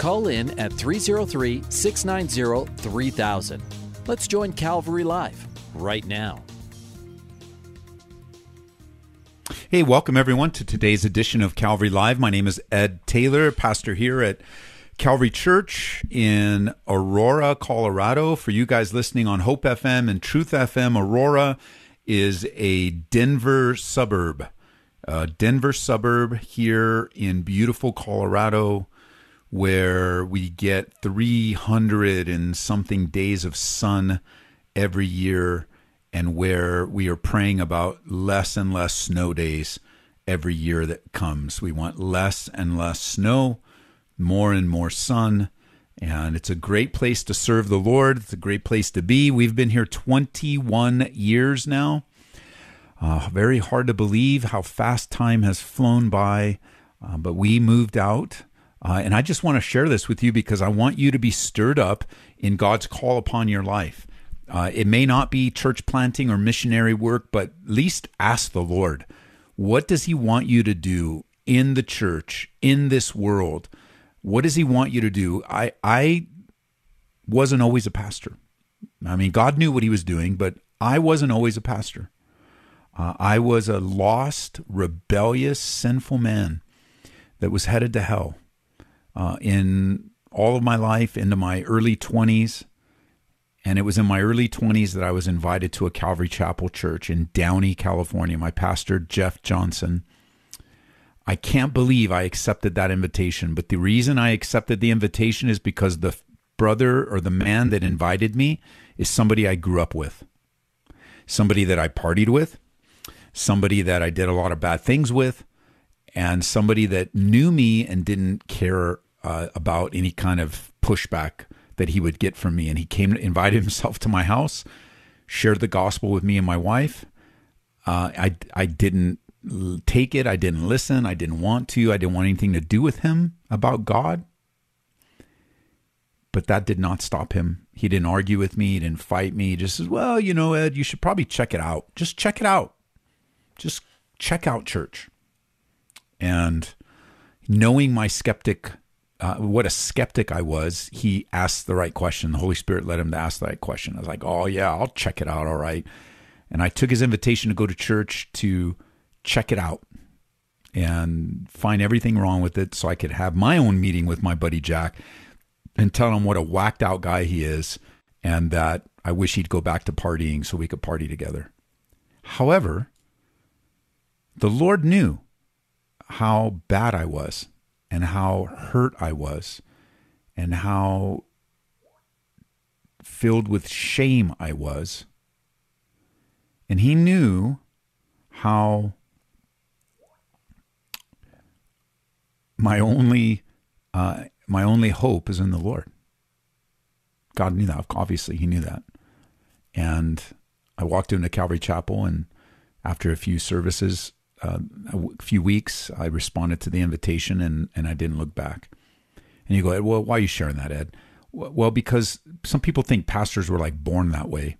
Call in at 303 690 3000. Let's join Calvary Live right now. Hey, welcome everyone to today's edition of Calvary Live. My name is Ed Taylor, pastor here at Calvary Church in Aurora, Colorado. For you guys listening on Hope FM and Truth FM, Aurora is a Denver suburb. A Denver suburb here in beautiful Colorado where we get 300 and something days of sun every year and where we are praying about less and less snow days every year that comes. We want less and less snow, more and more sun, and it's a great place to serve the Lord. It's a great place to be. We've been here 21 years now. Uh, very hard to believe how fast time has flown by, uh, but we moved out uh, and I just want to share this with you because I want you to be stirred up in God's call upon your life. Uh, it may not be church planting or missionary work, but at least ask the Lord, what does He want you to do in the church, in this world? What does He want you to do? I, I wasn't always a pastor. I mean, God knew what He was doing, but I wasn't always a pastor. Uh, I was a lost, rebellious, sinful man that was headed to hell uh, in all of my life into my early 20s. And it was in my early 20s that I was invited to a Calvary Chapel church in Downey, California. My pastor, Jeff Johnson. I can't believe I accepted that invitation. But the reason I accepted the invitation is because the brother or the man that invited me is somebody I grew up with, somebody that I partied with, somebody that I did a lot of bad things with, and somebody that knew me and didn't care uh, about any kind of pushback that he would get from me. And he came, to invited himself to my house, shared the gospel with me and my wife. Uh, I I didn't take it. I didn't listen. I didn't want to. I didn't want anything to do with him about God. But that did not stop him. He didn't argue with me. He didn't fight me. He just says, "Well, you know, Ed, you should probably check it out. Just check it out. Just check out church." And knowing my skeptic, uh, what a skeptic I was, he asked the right question. The Holy Spirit led him to ask the right question. I was like, oh, yeah, I'll check it out. All right. And I took his invitation to go to church to check it out and find everything wrong with it so I could have my own meeting with my buddy Jack and tell him what a whacked out guy he is and that I wish he'd go back to partying so we could party together. However, the Lord knew how bad I was and how hurt I was and how filled with shame I was. And he knew how my only uh, my only hope is in the Lord. God knew that. Obviously, He knew that. And I walked into Calvary Chapel, and after a few services, uh, a few weeks, I responded to the invitation and, and I didn't look back. And you go, well, why are you sharing that, Ed? Well, because some people think pastors were like born that way.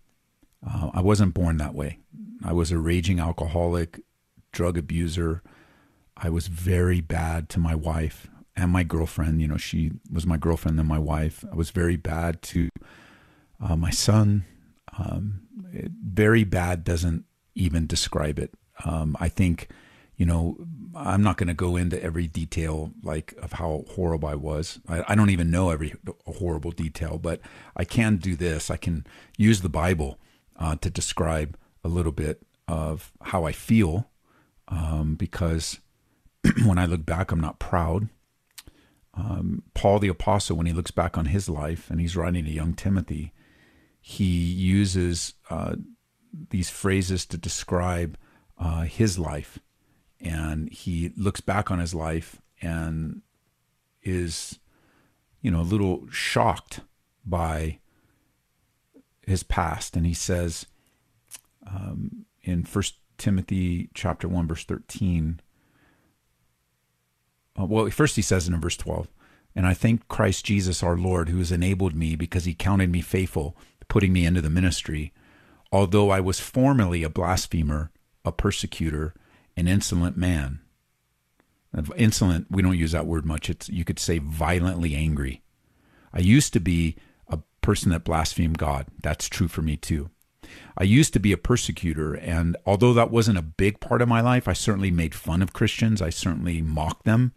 Uh, I wasn't born that way. I was a raging alcoholic, drug abuser. I was very bad to my wife and my girlfriend. You know, she was my girlfriend and my wife. I was very bad to uh, my son. Um, it, very bad doesn't even describe it. Um, I think, you know, I'm not going to go into every detail like of how horrible I was. I, I, don't even know every horrible detail, but I can do this. I can use the Bible uh, to describe a little bit of how I feel, um, because when I look back, I'm not proud. Um, Paul the apostle, when he looks back on his life and he's writing to young Timothy, he uses uh, these phrases to describe uh, his life, and he looks back on his life and is you know, a little shocked by his past. And he says um, in First Timothy chapter 1, verse 13, uh, well, first he says in verse 12, and I thank Christ Jesus our Lord, who has enabled me because he counted me faithful, putting me into the ministry. Although I was formerly a blasphemer, a persecutor, an insolent man. Insolent, we don't use that word much. It's you could say violently angry. I used to be a person that blasphemed God. That's true for me too. I used to be a persecutor, and although that wasn't a big part of my life, I certainly made fun of Christians. I certainly mocked them.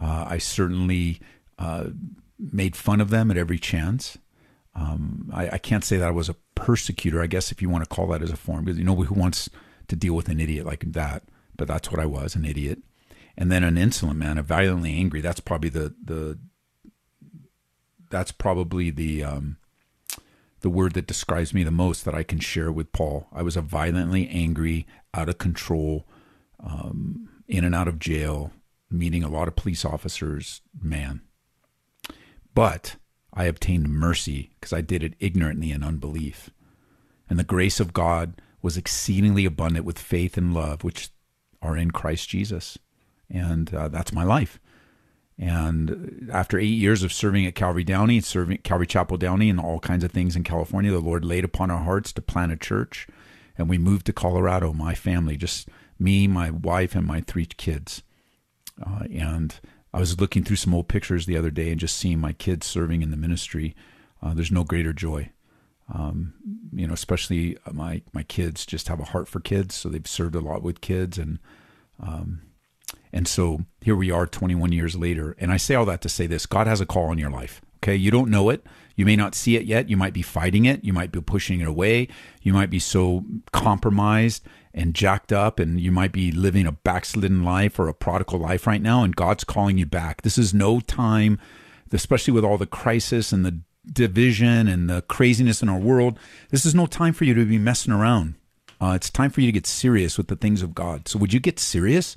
Uh, I certainly uh, made fun of them at every chance. Um, I, I, can't say that I was a persecutor. I guess if you want to call that as a form, because you know who wants to deal with an idiot like that? But that's what I was, an idiot. And then an insolent man, a violently angry. That's probably the the. That's probably the um, the word that describes me the most that I can share with Paul. I was a violently angry, out of control, um, in and out of jail, meeting a lot of police officers, man. But I obtained mercy because I did it ignorantly in unbelief. And the grace of God was exceedingly abundant with faith and love, which are in Christ Jesus. And uh, that's my life. And after eight years of serving at Calvary Downey, serving Calvary Chapel Downey, and all kinds of things in California, the Lord laid upon our hearts to plant a church. And we moved to Colorado, my family, just me, my wife, and my three kids. Uh, and I was looking through some old pictures the other day and just seeing my kids serving in the ministry. Uh, there's no greater joy. Um, you know, especially my my kids just have a heart for kids, so they've served a lot with kids, and um, and so here we are, 21 years later. And I say all that to say this: God has a call on your life. Okay, you don't know it. You may not see it yet. You might be fighting it. You might be pushing it away. You might be so compromised and jacked up, and you might be living a backslidden life or a prodigal life right now, and God's calling you back. This is no time, especially with all the crisis and the division and the craziness in our world. This is no time for you to be messing around. Uh, it's time for you to get serious with the things of God. So, would you get serious?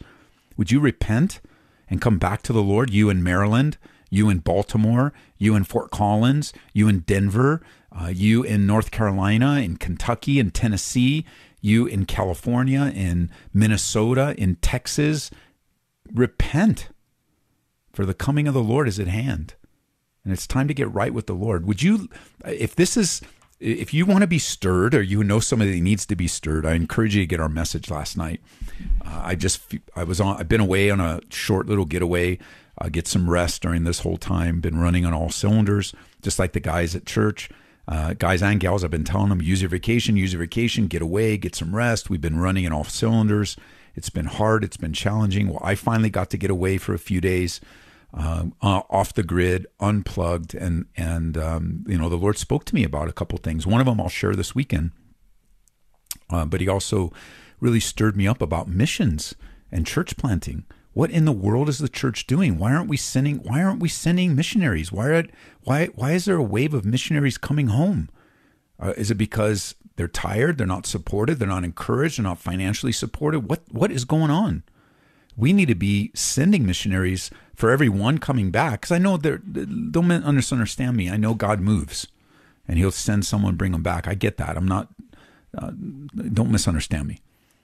Would you repent and come back to the Lord? You in Maryland, you in Baltimore, you in Fort Collins, you in Denver, uh, you in North Carolina, in Kentucky, in Tennessee, you in California, in Minnesota, in Texas, repent, for the coming of the Lord is at hand. And it's time to get right with the Lord. Would you, if this is, if you want to be stirred or you know somebody that needs to be stirred, I encourage you to get our message last night. Uh, I just, I was on, I've been away on a short little getaway, uh, get some rest during this whole time, been running on all cylinders, just like the guys at church. Uh, guys and gals, I've been telling them use your vacation, use your vacation, get away, get some rest. We've been running in all cylinders. It's been hard, it's been challenging. Well, I finally got to get away for a few days, uh, off the grid, unplugged, and and um, you know the Lord spoke to me about a couple things. One of them I'll share this weekend, uh, but He also really stirred me up about missions and church planting what in the world is the church doing? Why aren't we sending why aren't we sending missionaries? Why are, why why is there a wave of missionaries coming home? Uh, is it because they're tired, they're not supported, they're not encouraged, they're not financially supported? What what is going on? We need to be sending missionaries for every one coming back because I know they're don't misunderstand me. I know God moves, and He'll send someone, bring them back. I get that. I'm not. Uh, don't misunderstand me.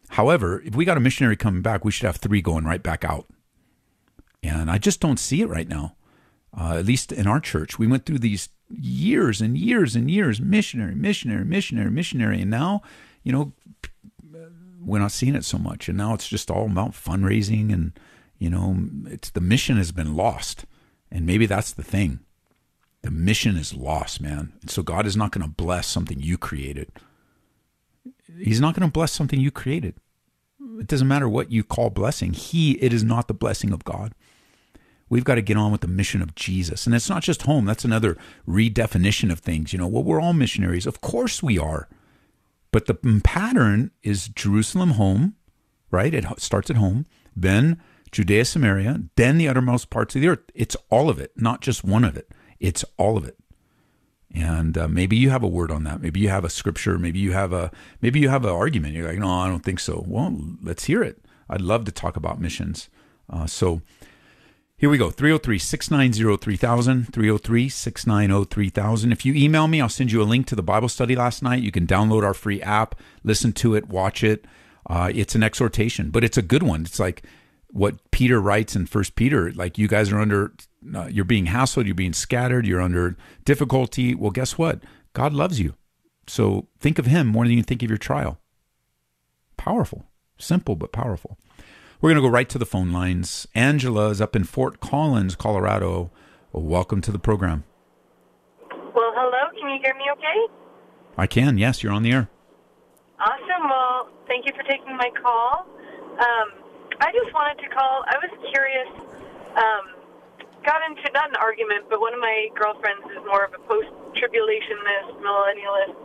However, if we got a missionary coming back, we should have three going right back out. And I just don't see it right now. Uh, at least in our church, we went through these years and years and years missionary, missionary, missionary, missionary. And now, you know, we're not seeing it so much. And now it's just all about fundraising and, you know, it's the mission has been lost. And maybe that's the thing. The mission is lost, man. And so God is not going to bless something you created. He's not going to bless something you created. It doesn't matter what you call blessing. He, it is not the blessing of God. We've got to get on with the mission of Jesus. And it's not just home. That's another redefinition of things. You know, well, we're all missionaries. Of course we are. But the pattern is Jerusalem home, right? It starts at home, then Judea, Samaria, then the uttermost parts of the earth. It's all of it, not just one of it. It's all of it and uh, maybe you have a word on that maybe you have a scripture maybe you have a maybe you have an argument you're like no i don't think so well let's hear it i'd love to talk about missions uh, so Here we go 303 690 3000. 303 690 3000. If you email me, I'll send you a link to the Bible study last night. You can download our free app, listen to it, watch it. Uh, it's an exhortation, but it's a good one. It's like what Peter writes in First Peter like, you guys are under, uh, you're being hassled, you're being scattered, you're under difficulty. Well, guess what? God loves you. So think of Him more than you think of your trial. Powerful. Simple, but powerful. We're going to go right to the phone lines. Angela is up in Fort Collins, Colorado. Well, welcome to the program. Well, hello. Can you hear me okay? I can. Yes, you're on the air. Awesome. Well, thank you for taking my call. Um, I just wanted to call. I was curious. Um, got into not an argument, but one of my girlfriends is more of a post-tribulationist, millennialist,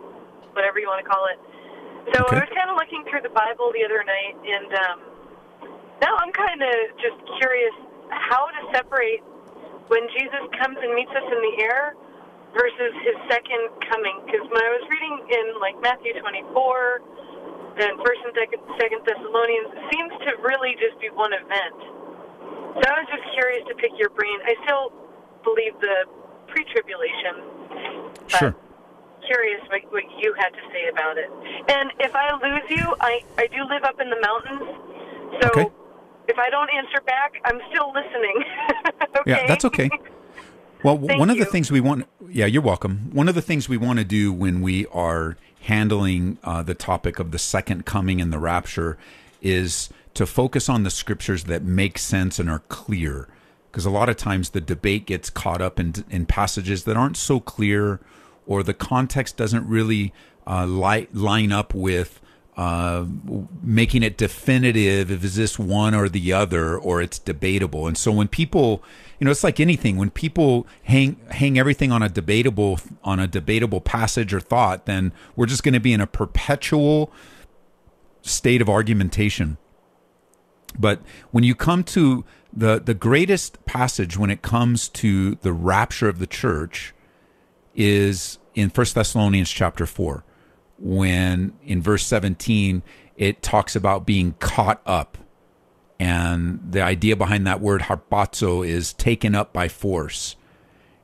whatever you want to call it. So Okay. I was kind of looking through the Bible the other night, and um, now I'm kind of just curious how to separate when Jesus comes and meets us in the air versus his second coming. Because when I was reading in like Matthew 24 and First and Second, Second Thessalonians, seems to really just be one event. So I was just curious to pick your brain. I still believe the pre-tribulation. but Sure. Curious what, what you had to say about it. And if I lose you, I, I do live up in the mountains. So Okay. if I don't answer back, I'm still listening. okay? Yeah, that's okay. Well, Thank one of the things we want, yeah, you're welcome. One of the things we want to do when we are handling uh, the topic of the second coming and the rapture is to focus on the scriptures that make sense and are clear. Because a lot of times the debate gets caught up in, in passages that aren't so clear or the context doesn't really uh, li- line up with uh, making it definitive if is this one or the other or it's debatable. And so when people, you know, it's like anything. When people hang hang everything on a debatable on a debatable passage or thought, then we're just going to be in a perpetual state of argumentation. But when you come to the the greatest passage when it comes to the rapture of the church is in First Thessalonians chapter 4 when in verse 17 it talks about being caught up and the idea behind that word harpazo is taken up by force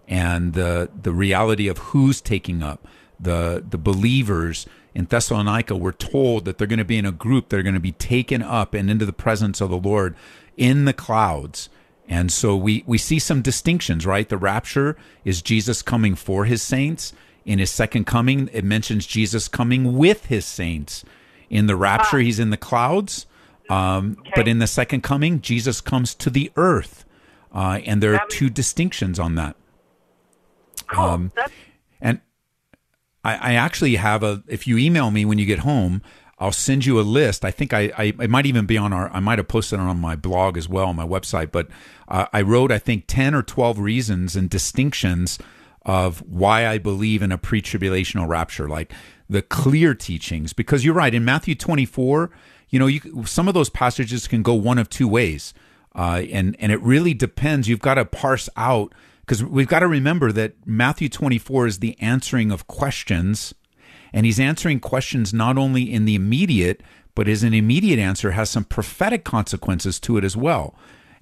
and the the reality of who's taking up the the believers in Thessalonica were told that they're going to be in a group that are going to be taken up and into the presence of the Lord in the clouds. And so we we see some distinctions, right? The rapture is Jesus coming for his saints. In his second coming, it mentions Jesus coming with his saints. In the rapture, he's in the clouds. Um, But in the second coming, Jesus comes to the earth. Uh, and there are makes- two distinctions on that. Cool. um, And I, I actually have a. If you email me when you get home, I'll send you a list. I think I, I it might even be on our. I might have posted it on my blog as well on my website. But uh, I wrote I think ten or twelve reasons and distinctions of why I believe in a pre-tribulational rapture, like the clear teachings. Because you're right in Matthew 24. You know, you some of those passages can go one of two ways, uh, and and it really depends. You've got to parse out because we've got to remember that Matthew 24 is the answering of questions, and he's answering questions not only in the immediate, but his an immediate answer has some prophetic consequences to it as well.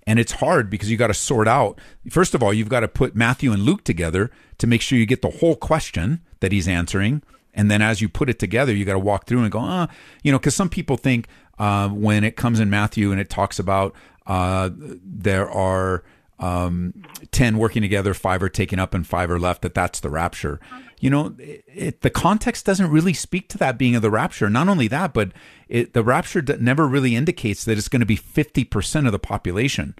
And it's hard because you got to sort out. First of all, you've got to put Matthew and Luke together to make sure you get the whole question that he's answering. And then as you put it together, you got to walk through and go, ah, you know, because some people think uh, when it comes in Matthew and it talks about uh, there are um, 10 working together, five are taken up, and five are left, that that's the rapture. You know, it, it, the context doesn't really speak to that being of the rapture. Not only that, but it, the rapture never really indicates that it's going to be 50% of the population.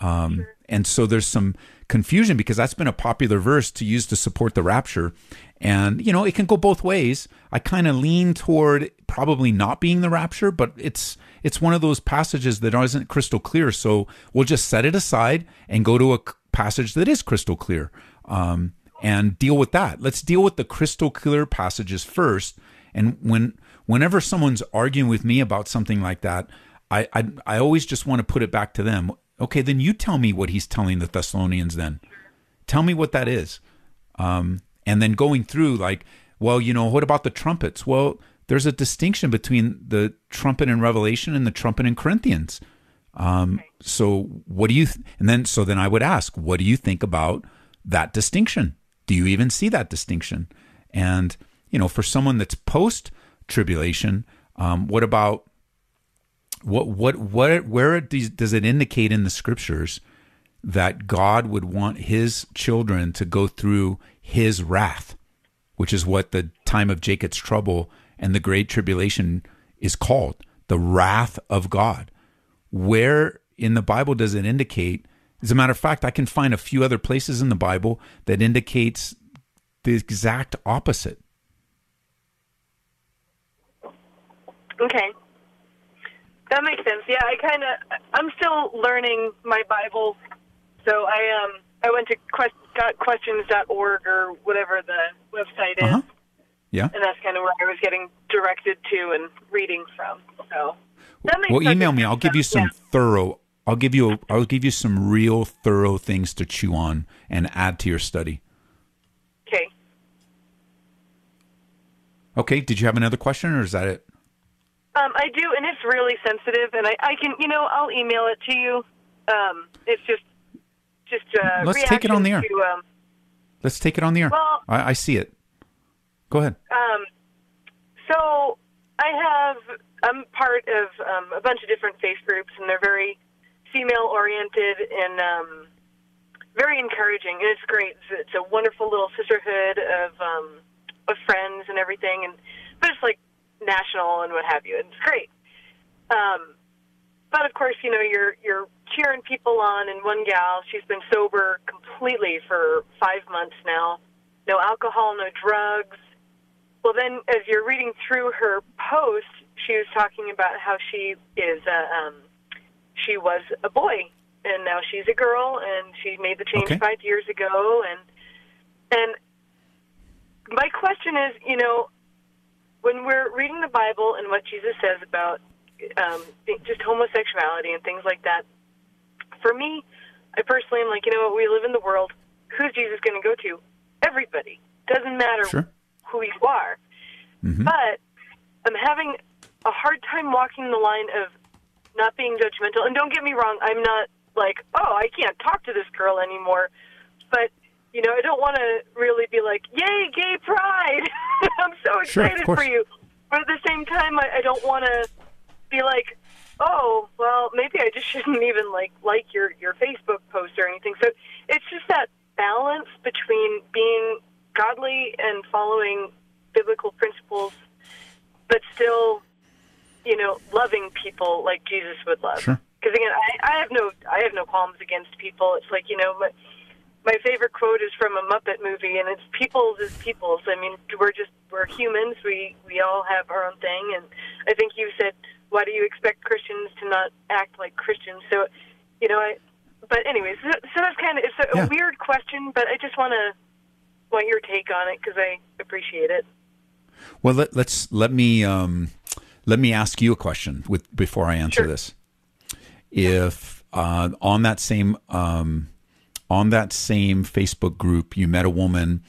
Um, and so there's some confusion because that's been a popular verse to use to support the rapture. And, you know, it can go both ways. I kind of lean toward probably not being the rapture, but it's it's one of those passages that isn't crystal clear. So we'll just set it aside and go to a passage that is crystal clear um, and deal with that. Let's deal with the crystal clear passages first. And when whenever someone's arguing with me about something like that, I I, I always just want to put it back to them. Okay, then you tell me what he's telling the Thessalonians. Then tell me what that is. Um, and then going through like, well, you know, what about the trumpets? Well, there's a distinction between the trumpet in Revelation and the trumpet in Corinthians. Um, so what do you? Th- and then so then I would ask, what do you think about that distinction? Do you even see that distinction? And you know, for someone that's post tribulation, um, what about what what what where does it indicate in the scriptures that God would want His children to go through His wrath, which is what the time of Jacob's trouble and the great tribulation is called, the wrath of God. Where in the Bible does it indicate? As a matter of fact, I can find a few other places in the Bible that indicates the exact opposite. Okay. That makes sense. Yeah, I kind of I'm still learning my Bible. So I um I went to quest, questions.org or whatever the website is. Uh-huh. Yeah. And that's kind of where I was getting directed to and reading from. So that makes well, email me. I'll give you some Yeah. thorough. I'll give you. A, I'll give you some real thorough things to chew on and add to your study. Okay. Okay. Did you have another question, or is that it? Um, I do, and it's really sensitive, and I, I can, you know, I'll email it to you. Um, it's just, just uh, Let's take it on the air. To, um, Let's take it on the air. Well- I, I see it. Go ahead. Um, so I have I'm part of um, a bunch of different faith groups, and they're very female oriented and um, very encouraging, and it's great. It's, it's a wonderful little sisterhood of um, of friends and everything, and but it's like national and what have you. And It's great. Um, but of course, you know, you're you're cheering people on, and one gal, she's been sober completely for five months now. No alcohol, no drugs. Well, then, as you're reading through her post, she was talking about how she is a, um, she was a boy, and now she's a girl, and she made the change Okay. five years ago, and and my question is, you know, when we're reading the Bible and what Jesus says about um, just homosexuality and things like that, for me, I personally am like, you know what, we live in the world. Who's Jesus going to go to? Everybody. Doesn't matter Sure. who you are. Mhm. But I'm having a hard time walking the line of not being judgmental. And don't get me wrong, I'm not like, oh, I can't talk to this girl anymore. But, you know, I don't want to really be like, yay, gay pride. I'm so excited course. for you. But at the same time, I, I don't want to be like, oh, well, maybe I just shouldn't even like like your your Facebook post or anything. So it's just that balance between being godly and following biblical principles, but still, you know, loving people like Jesus would love. Sure. Because again, I, I have no I have no qualms against people. It's like you know, my, favorite quote is from a Muppet movie, and it's "Peoples is peoples." I mean, we're just we're humans. We we all have our own thing, and I think you said, "Why do you expect Christians to not act like Christians?" So, you know, I. But anyways, so, so that's kind of it's a, Yeah. a weird question, but I just want to want your take on it because I appreciate it. Well, let, let's let me um, let me ask you a question with before I answer Sure. this. If uh, on that same um, on that same Facebook group you met a woman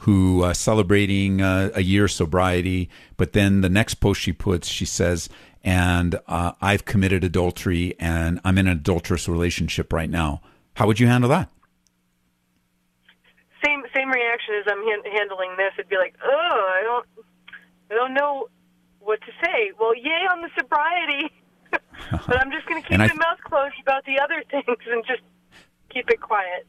who uh, celebrating uh, a year sobriety, but then the next post she puts, she says, "And uh, I've committed adultery, and I'm in an adulterous relationship right now." How would you handle that? Same same reaction as I'm han- handling this. It'd be like, oh, I don't I don't know what to say. Well, yay on the sobriety, but I'm just going to keep I- my mouth closed about the other things and just keep it quiet.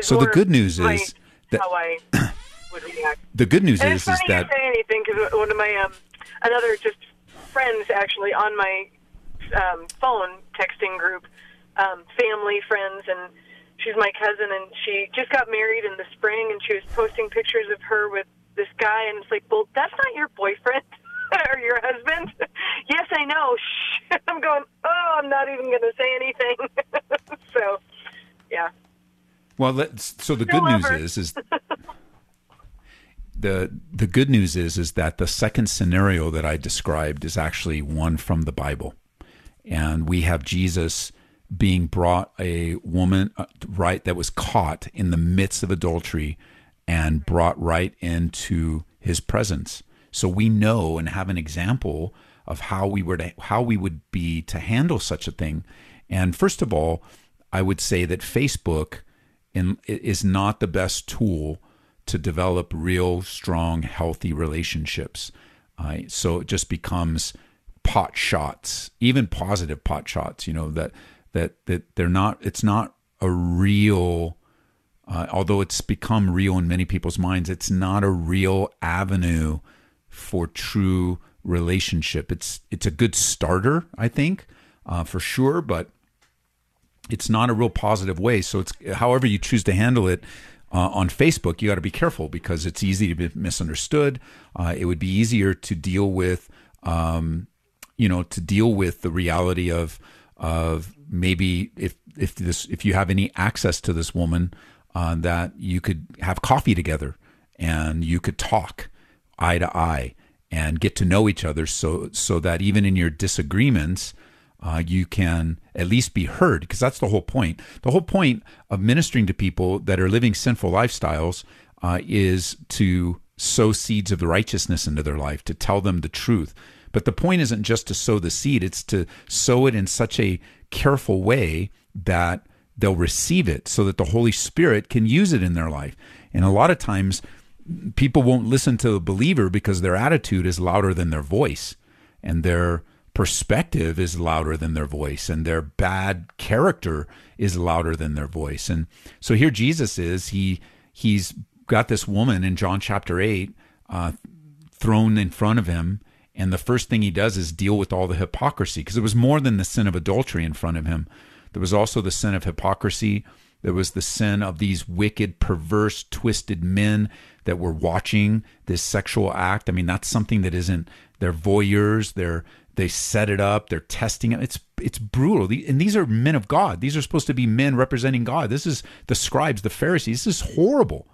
So the good news is that- how I would react. The good news And is it's is that you say anything because one of my um, another just friends actually on my um, phone texting group, um, family friends, and she's my cousin, and she just got married in the spring, and she was posting pictures of her with this guy, and it's like, well, that's not your boyfriend or your husband. yes, I know. Shh. I'm going. Oh, I'm not even going to say anything. so, yeah. Well, let's, so the good news is is the the good news is is that the second scenario that I described is actually one from the Bible, and we have Jesus being brought a woman uh, right that was caught in the midst of adultery and brought right into his presence. So we know and have an example of how we were to how we would be to handle such a thing. And first of all, I would say that Facebook in, is not the best tool to develop real, strong, healthy relationships. Uh, so it just becomes pot shots, even positive pot shots. You know that that that they're not. It's not a real. Uh, although it's become real in many people's minds, it's not a real avenue for true relationship. It's it's a good starter, I think, uh, for sure, but it's not a real positive way. So it's however you choose to handle it. Uh, on Facebook, you got to be careful because it's easy to be misunderstood. Uh, it would be easier to deal with, um, you know, to deal with the reality of of maybe if if this if you have any access to this woman, uh, that you could have coffee together and you could talk eye to eye and get to know each other, so so that even in your disagreements, uh, you can at least be heard because that's the whole point. The whole point of ministering to people that are living sinful lifestyles uh, is to sow seeds of righteousness into their life, to tell them the truth. But the point isn't just to sow the seed, it's to sow it in such a careful way that they'll receive it so that the Holy Spirit can use it in their life. And a lot of times, people won't listen to a believer because their attitude is louder than their voice and their perspective is louder than their voice and their bad character is louder than their voice. And so here jesus is. He he's got this woman in john chapter 8 uh, thrown in front of him. And the first thing he does is deal with all the hypocrisy because it was more than the sin of adultery in front of him. There was also the sin of hypocrisy. There was the sin of these wicked perverse twisted men that were watching this sexual act. I mean that's something that isn't they're voyeurs they're they set it up. They're testing it. It's it's brutal. And these are men of God. These are supposed to be men representing God. This is the scribes, the Pharisees. This is horrible.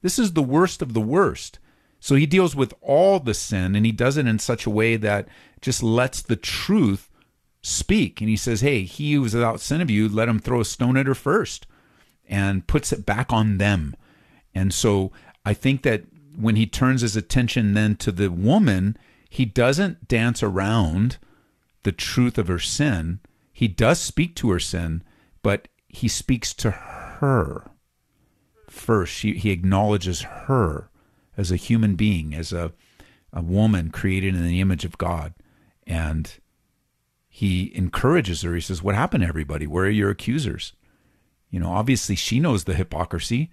This is the worst of the worst. So he deals with all the sin, and he does it in such a way that just lets the truth speak. And he says, "Hey, he who is without sin of you, let him throw a stone at her first, and puts it back on them. And so I think that when he turns his attention then to the woman he doesn't dance around the truth of her sin. He does speak to her sin, but he speaks to her first. She, he acknowledges her as a human being, as a, a woman created in the image of God. And he encourages her. He says, What happened to everybody? Where are your accusers? You know, obviously she knows the hypocrisy.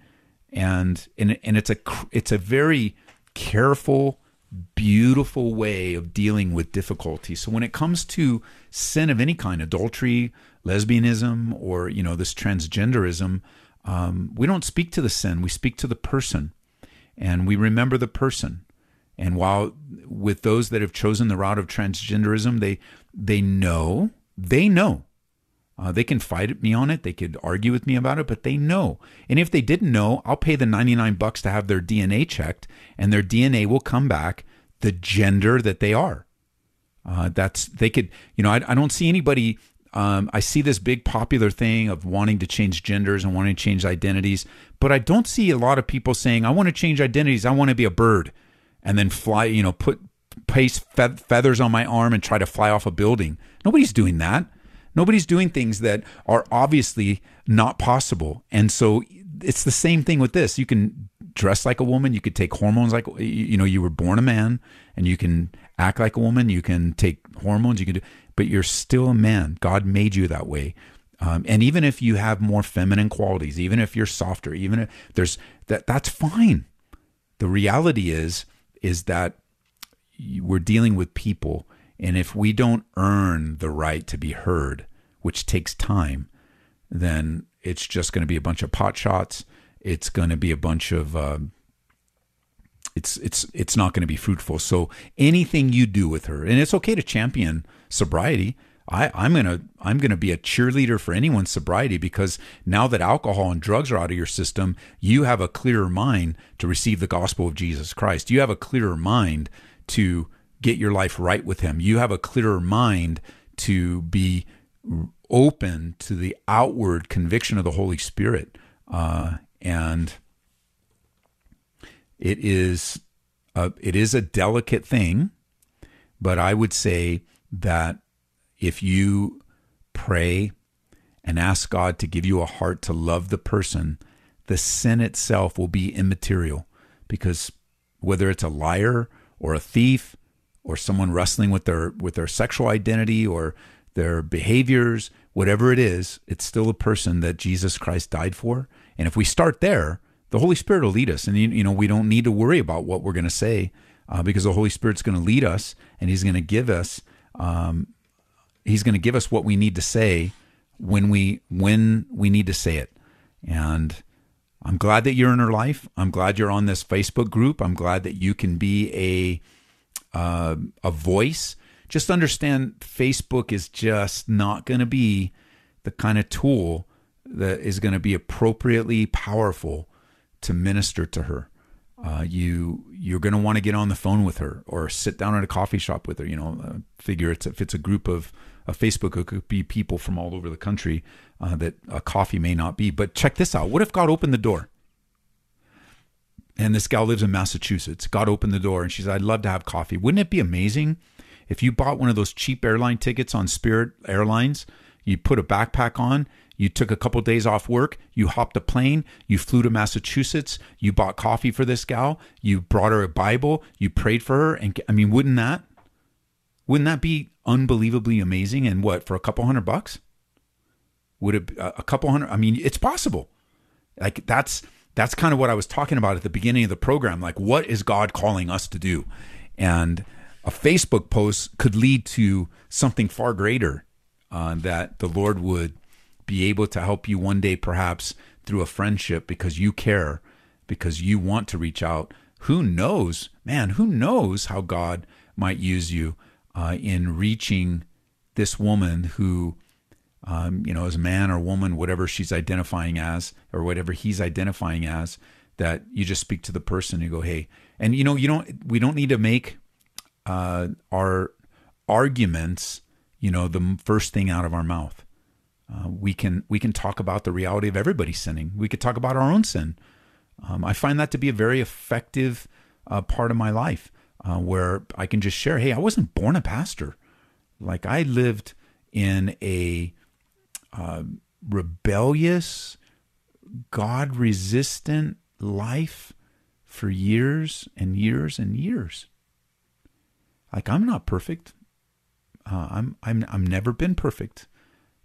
And, and, and it's a, it's a very careful, beautiful way of dealing with difficulty. So when it comes to sin of any kind, adultery, lesbianism, or you know this transgenderism, um, we don't speak to the sin. We speak to the person, and we remember the person. And while with those that have chosen the route of transgenderism, they they know they know. Uh, they can fight me on it. They could argue with me about it, but they know. And if they didn't know, I'll pay the 99 bucks to have their DNA checked, and their DNA will come back the gender that they are. Uh, that's they could, you know, I, I don't see anybody. Um, I see this big popular thing of wanting to change genders and wanting to change identities, but I don't see a lot of people saying, "I want to change identities. I want to be a bird," and then fly. You know, put paste fe- feathers on my arm and try to fly off a building. Nobody's doing that. Nobody's doing things that are obviously not possible. And so it's the same thing with this. You can dress like a woman, you could take hormones like you know, you were born a man and you can act like a woman, you can take hormones, you can do but you're still a man. God made you that way. Um, and even if you have more feminine qualities, even if you're softer, even if there's that that's fine. The reality is is that we're dealing with people and if we don't earn the right to be heard, which takes time, then it's just going to be a bunch of pot shots. It's going to be a bunch of uh, it's it's it's not going to be fruitful. So anything you do with her, and it's okay to champion sobriety. I, I'm gonna I'm gonna be a cheerleader for anyone's sobriety because now that alcohol and drugs are out of your system, you have a clearer mind to receive the gospel of Jesus Christ. You have a clearer mind to get your life right with Him. You have a clearer mind to be open to the outward conviction of the Holy Spirit. Uh, and it is a, it is a delicate thing, but I would say that if you pray and ask God to give you a heart to love the person, the sin itself will be immaterial because whether it's a liar or a thief or someone wrestling with their with their sexual identity or their behaviors, whatever it is, it's still a person that Jesus Christ died for. And if we start there, the Holy Spirit will lead us, and you, know we don't need to worry about what we're going to say uh, because the Holy Spirit's going to lead us, and He's going to give us um, He's going to give us what we need to say when we when we need to say it. And I'm glad that you're in her life. I'm glad you're on this Facebook group. I'm glad that you can be a uh, a voice. Just understand, Facebook is just not going to be the kind of tool that is going to be appropriately powerful to minister to her. Uh, you you're going to want to get on the phone with her or sit down at a coffee shop with her. You know, uh, figure it's if it's a group of a Facebook, it could be people from all over the country uh, that a coffee may not be. But check this out: what if God opened the door? And this gal lives in Massachusetts. God opened the door, and she said, "I'd love to have coffee. Wouldn't it be amazing if you bought one of those cheap airline tickets on Spirit Airlines? You put a backpack on, you took a couple days off work, you hopped a plane, you flew to Massachusetts, you bought coffee for this gal, you brought her a Bible, you prayed for her, and I mean, wouldn't that wouldn't that be unbelievably amazing? And what for a couple hundred bucks? Would it a couple hundred? I mean, it's possible. Like that's that's kind of what I was talking about at the beginning of the program. Like, what is God calling us to do? And a Facebook post could lead to something far greater uh, that the Lord would be able to help you one day, perhaps through a friendship because you care, because you want to reach out. Who knows, man, who knows how God might use you uh, in reaching this woman who, um, you know, is man or woman, whatever she's identifying as, or whatever he's identifying as, that you just speak to the person and go, hey, and you know, you don't, we don't need to make uh, our arguments, you know, the first thing out of our mouth. Uh, we can we can talk about the reality of everybody sinning. We could talk about our own sin. Um, I find that to be a very effective uh, part of my life, uh, where I can just share, "Hey, I wasn't born a pastor. Like I lived in a uh, rebellious, God-resistant life for years and years and years. Like I'm not perfect. Uh, I'm I'm I'm never been perfect."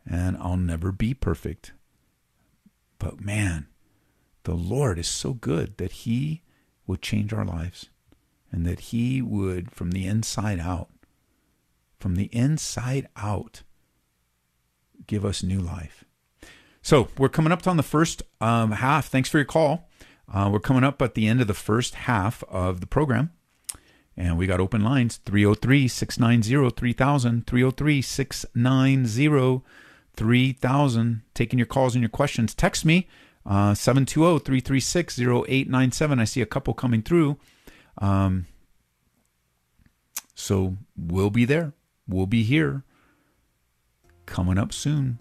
and I'll never be perfect. But man, the Lord is so good that He would change our lives and that He would, from the inside out, from the inside out, give us new life. So we're coming up on the first um, half. Thanks for your call. Uh, we're coming up at the end of the first half of the program. And we got open lines 303 690 3000, 303 690 3000. Taking your calls and your questions. Text me, uh, 720 336 0897. I see a couple coming through. Um, so we'll be there. We'll be here. Coming up soon.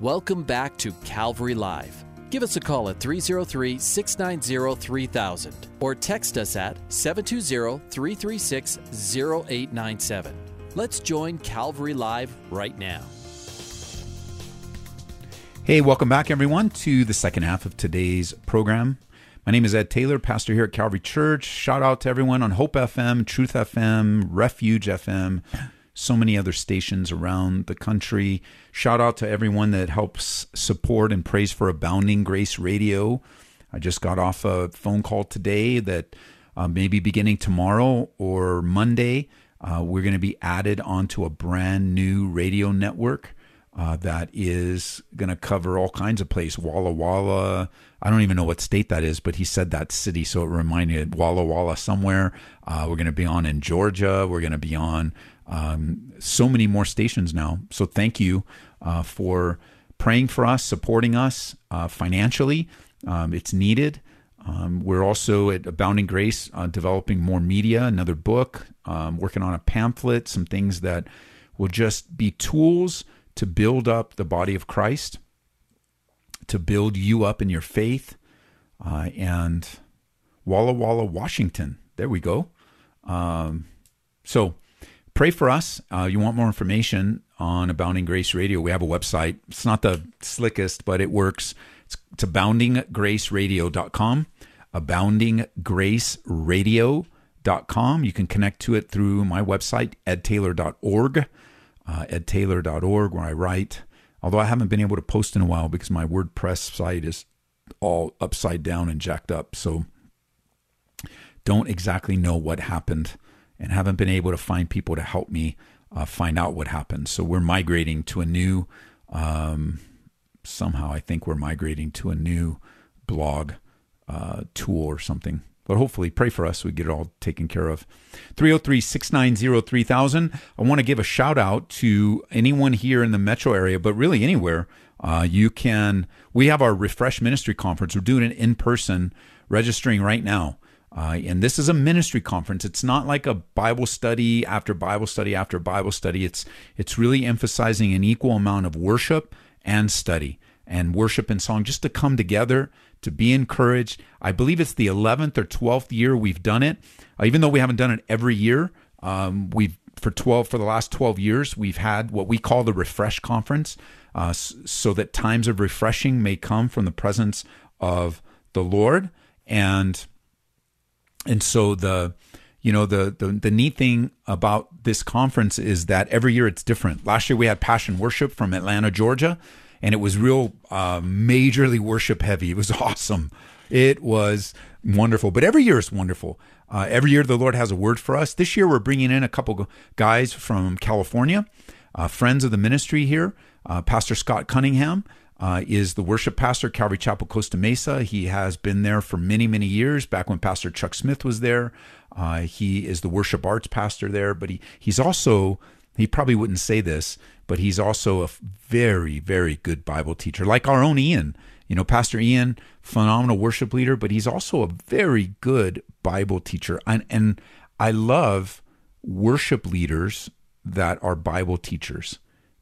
Welcome back to Calvary Live. Give us a call at 303 690 3000 or text us at 720 336 0897. Let's join Calvary Live right now. Hey, welcome back, everyone, to the second half of today's program. My name is Ed Taylor, pastor here at Calvary Church. Shout out to everyone on Hope FM, Truth FM, Refuge FM so many other stations around the country. Shout out to everyone that helps support and praise for Abounding Grace Radio. I just got off a phone call today that uh, maybe beginning tomorrow or Monday, uh, we're going to be added onto a brand new radio network. Uh, that is going to cover all kinds of places. Walla Walla. I don't even know what state that is, but he said that city, so it reminded Walla Walla somewhere. Uh, we're going to be on in Georgia. We're going to be on um, so many more stations now. So thank you uh, for praying for us, supporting us uh, financially. Um, it's needed. Um, we're also at Abounding Grace uh, developing more media, another book, um, working on a pamphlet, some things that will just be tools to build up the body of Christ, to build you up in your faith. Uh, and Walla Walla, Washington. There we go. Um, so pray for us. Uh, you want more information on Abounding Grace Radio? We have a website. It's not the slickest, but it works. It's, it's aboundinggraceradio.com. Aboundinggraceradio.com. You can connect to it through my website, edtaylor.org. Uh, edtaylor.org, where I write. Although I haven't been able to post in a while because my WordPress site is all upside down and jacked up. So don't exactly know what happened and haven't been able to find people to help me uh, find out what happened. So we're migrating to a new, um, somehow I think we're migrating to a new blog uh, tool or something. But hopefully, pray for us. We get it all taken care of. 303 690 3000. I want to give a shout out to anyone here in the metro area, but really anywhere. Uh, you can, we have our Refresh Ministry Conference. We're doing it in person, registering right now. Uh, and this is a ministry conference. It's not like a Bible study after Bible study after Bible study. It's it's really emphasizing an equal amount of worship and study and worship and song just to come together to be encouraged. I believe it's the 11th or 12th year we've done it. Uh, even though we haven't done it every year, um, we've for 12 for the last 12 years we've had what we call the refresh conference uh, so that times of refreshing may come from the presence of the lord and and so the you know the, the the neat thing about this conference is that every year it's different. Last year we had Passion Worship from Atlanta, Georgia, and it was real uh, majorly worship heavy. It was awesome. It was wonderful. But every year is wonderful. Uh, every year the Lord has a word for us. This year we're bringing in a couple guys from California, uh, friends of the ministry here. Uh, Pastor Scott Cunningham uh, is the worship pastor, Calvary Chapel, Costa Mesa. He has been there for many, many years, back when Pastor Chuck Smith was there. Uh, he is the worship arts pastor there, but he, he's also, he probably wouldn't say this, but he's also a very, very good Bible teacher, like our own Ian. You know, Pastor Ian, phenomenal worship leader, but he's also a very good Bible teacher. And, and I love worship leaders that are Bible teachers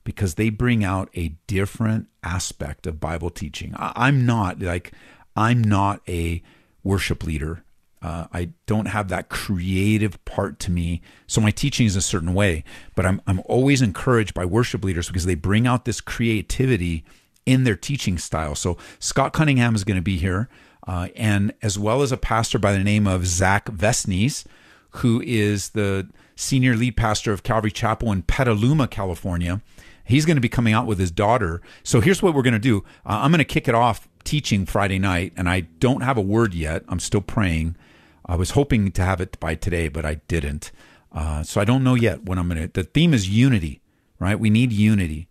because they bring out a different aspect of Bible teaching. I'm not like I'm not a worship leader. Uh, I don't have that creative part to me, so my teaching is a certain way. But I'm I'm always encouraged by worship leaders because they bring out this creativity in their teaching style. So Scott Cunningham is going to be here, uh, and as well as a pastor by the name of Zach Vesnes, who is the senior lead pastor of Calvary Chapel in Petaluma, California. He's going to be coming out with his daughter. So here's what we're going to do. Uh, I'm going to kick it off teaching Friday night, and I don't have a word yet. I'm still praying. I was hoping to have it by today, but I didn't. Uh, so I don't know yet when I'm going to. The theme is unity, right? We need unity.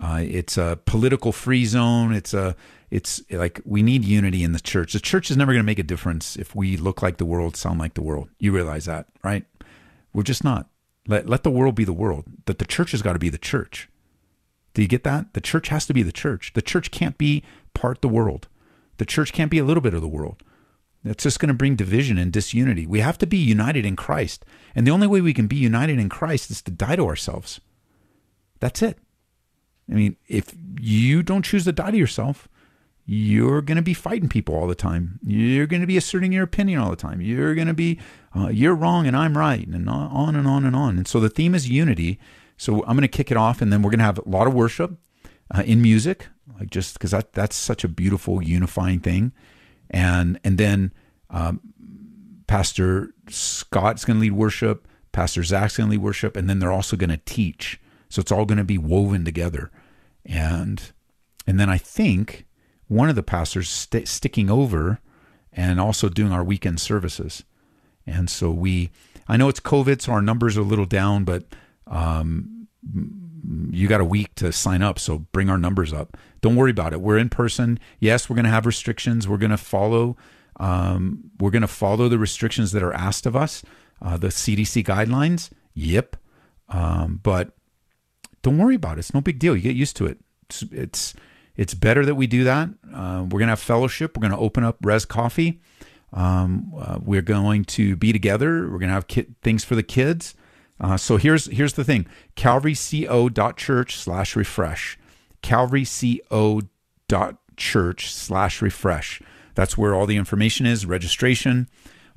Uh, it's a political free zone. It's a it's like we need unity in the church. The church is never going to make a difference if we look like the world, sound like the world. You realize that, right? We're just not. Let let the world be the world. That the church has got to be the church. Do you get that? The church has to be the church. The church can't be part the world. The church can't be a little bit of the world. That's just going to bring division and disunity. We have to be united in Christ. And the only way we can be united in Christ is to die to ourselves. That's it. I mean, if you don't choose to die to yourself, you're going to be fighting people all the time. You're going to be asserting your opinion all the time. You're going to be, uh, you're wrong and I'm right, and on and on and on. And so the theme is unity. So I'm going to kick it off, and then we're going to have a lot of worship uh, in music, like just because that that's such a beautiful unifying thing, and and then um, Pastor Scott's going to lead worship, Pastor Zach's going to lead worship, and then they're also going to teach. So it's all going to be woven together, and and then I think one of the pastors st- sticking over and also doing our weekend services, and so we. I know it's COVID, so our numbers are a little down, but um, you got a week to sign up, so bring our numbers up. Don't worry about it. We're in person. Yes, we're going to have restrictions. We're going to follow. Um, we're going to follow the restrictions that are asked of us, uh, the CDC guidelines. Yep, um, but don't worry about it. It's no big deal. You get used to it. It's, it's it's better that we do that. Uh, we're going to have fellowship. We're going to open up Res Coffee. Um, uh, we're going to be together. We're going to have ki- things for the kids. Uh, so here's here's the thing: calvaryco.church slash refresh. calvaryco.church slash refresh. That's where all the information is. Registration.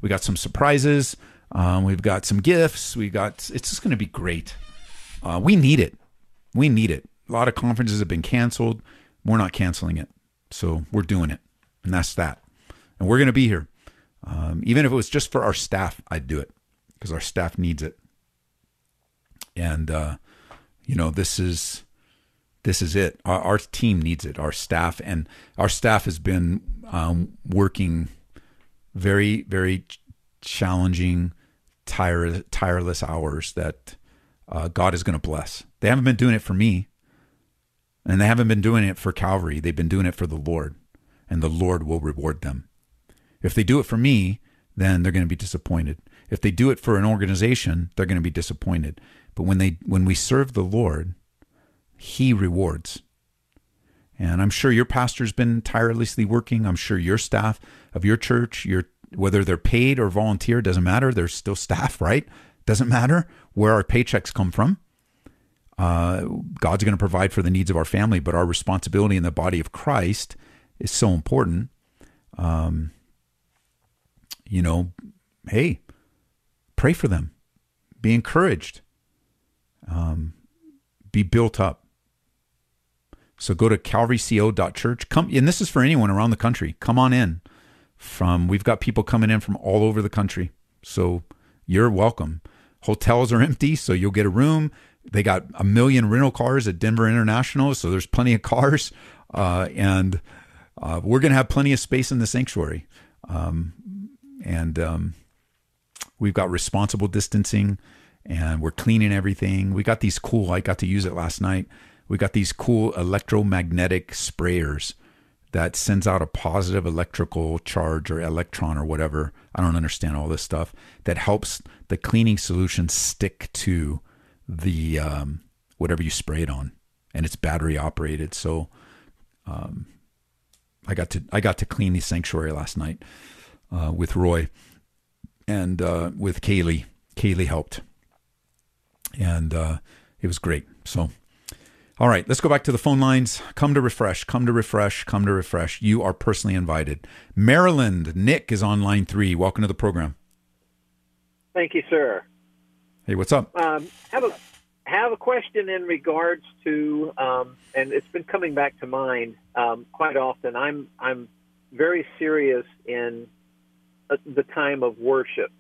We got some surprises. Um, we've got some gifts. We got. It's just going to be great. Uh, we need it. We need it. A lot of conferences have been canceled. We're not canceling it, so we're doing it, and that's that. And we're going to be here. Um, even if it was just for our staff, I'd do it because our staff needs it. And uh, you know, this is this is it. Our, our, team needs it. Our staff and our staff has been um, working very, very challenging, tire, tireless hours that uh, God is going to bless. They haven't been doing it for me, and they haven't been doing it for Calvary. They've been doing it for the Lord, and the Lord will reward them. If they do it for me, then they're going to be disappointed. If they do it for an organization, they're going to be disappointed. But when they when we serve the Lord, he rewards. And I'm sure your pastor's been tirelessly working. I'm sure your staff of your church, your whether they're paid or volunteer doesn't matter. They're still staff, right? Doesn't matter where our paychecks come from. Uh, God's going to provide for the needs of our family, but our responsibility in the body of Christ is so important. Um, you know, hey, pray for them, be encouraged, um, be built up. So go to calvaryco.church. Come, and this is for anyone around the country. Come on in. From we've got people coming in from all over the country, so you're welcome. Hotels are empty, so you'll get a room. They got a million rental cars at Denver International, so there's plenty of cars, uh, and uh, we're to have plenty of space in the sanctuary. Um, and um, we've got responsible distancing and we're cleaning everything. We got these cool, I got to use it last night. We got these cool electromagnetic sprayers that sends out a positive electrical charge or electron or whatever. I don't understand all this stuff that helps the cleaning solution stick to the um, whatever you spray it on, and it's battery operated. So um, I got to I got to clean the sanctuary last night uh, with Roy and uh, with Kaylee. Kaylee helped, and uh, it was great. So, all right, let's go back to the phone lines. Come to refresh. Come to refresh. Come to refresh. You are personally invited. Maryland, Nick is on line three. Welcome to the program. Thank you, sir. Hey, what's up? Um, have a have a question in regards to, um, and it's been coming back to mind um, quite often. I'm I'm very serious in the time of worship.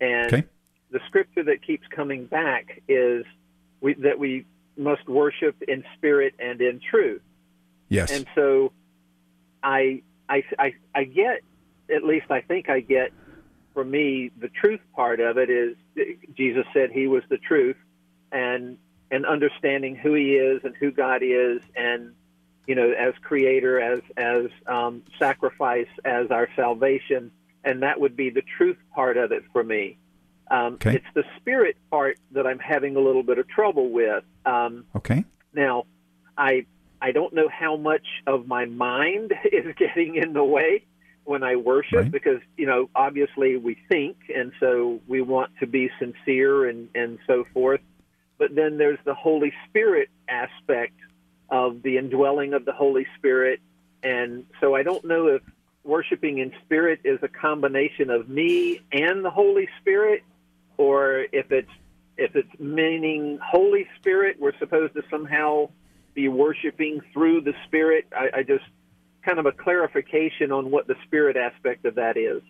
And okay. The scripture that keeps coming back is we, that we must worship in spirit and in truth. Yes. And so I, I, I, I get, at least I think I get for me, the truth part of it is Jesus said he was the truth and, and understanding who he is and who God is and, you know, as creator, as, as um, sacrifice, as our salvation and that would be the truth part of it for me. Um, okay. It's the spirit part that I'm having a little bit of trouble with. Um, okay. Now, I I don't know how much of my mind is getting in the way when I worship right. because you know obviously we think and so we want to be sincere and and so forth. But then there's the Holy Spirit aspect of the indwelling of the Holy Spirit, and so I don't know if worshiping in spirit is a combination of me and the Holy Spirit, or if it's if it's meaning Holy Spirit, we're supposed to somehow be worshiping through the Spirit. I, I just kind of a clarification on what the Spirit aspect of that is.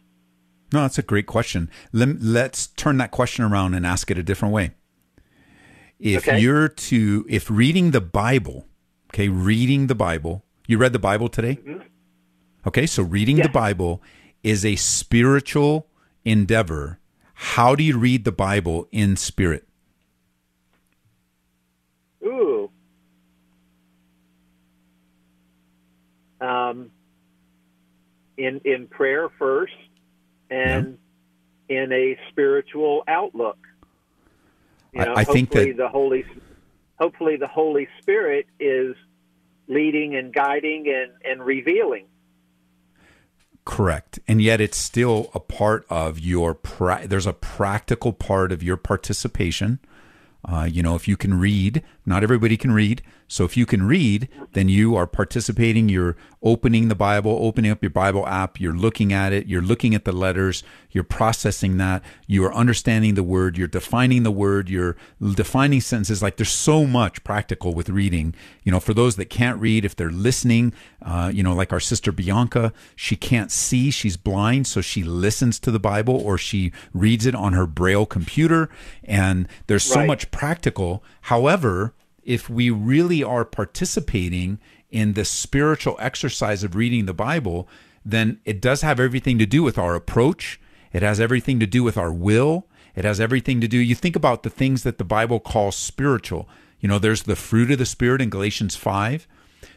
No, that's a great question. Let's turn that question around and ask it a different way. If okay. you're to, if reading the Bible, okay, reading the Bible, you read the Bible today? Mm-hmm. Okay, so reading yeah. the Bible is a spiritual endeavor. How do you read the Bible in spirit? Ooh. Um, in in prayer first, and yeah. in a spiritual outlook. You know, I, I think that the Holy, hopefully, the Holy Spirit is leading and guiding and, and revealing. Correct. And yet it's still a part of your, pra- there's a practical part of your participation. Uh, you know, if you can read, not everybody can read. So if you can read, then you are participating. You're opening the Bible, opening up your Bible app. You're looking at it. You're looking at the letters. You're processing that. You are understanding the word. You're defining the word. You're defining sentences. Like there's so much practical with reading. You know, for those that can't read, if they're listening, uh, you know, like our sister Bianca, she can't see. She's blind. So she listens to the Bible or she reads it on her Braille computer. And there's so Right. much practical. However, if we really are participating in the spiritual exercise of reading the Bible, then it does have everything to do with our approach. It has everything to do with our will. It has everything to do. You think about the things that the Bible calls spiritual. You know, there's the fruit of the Spirit in Galatians 5.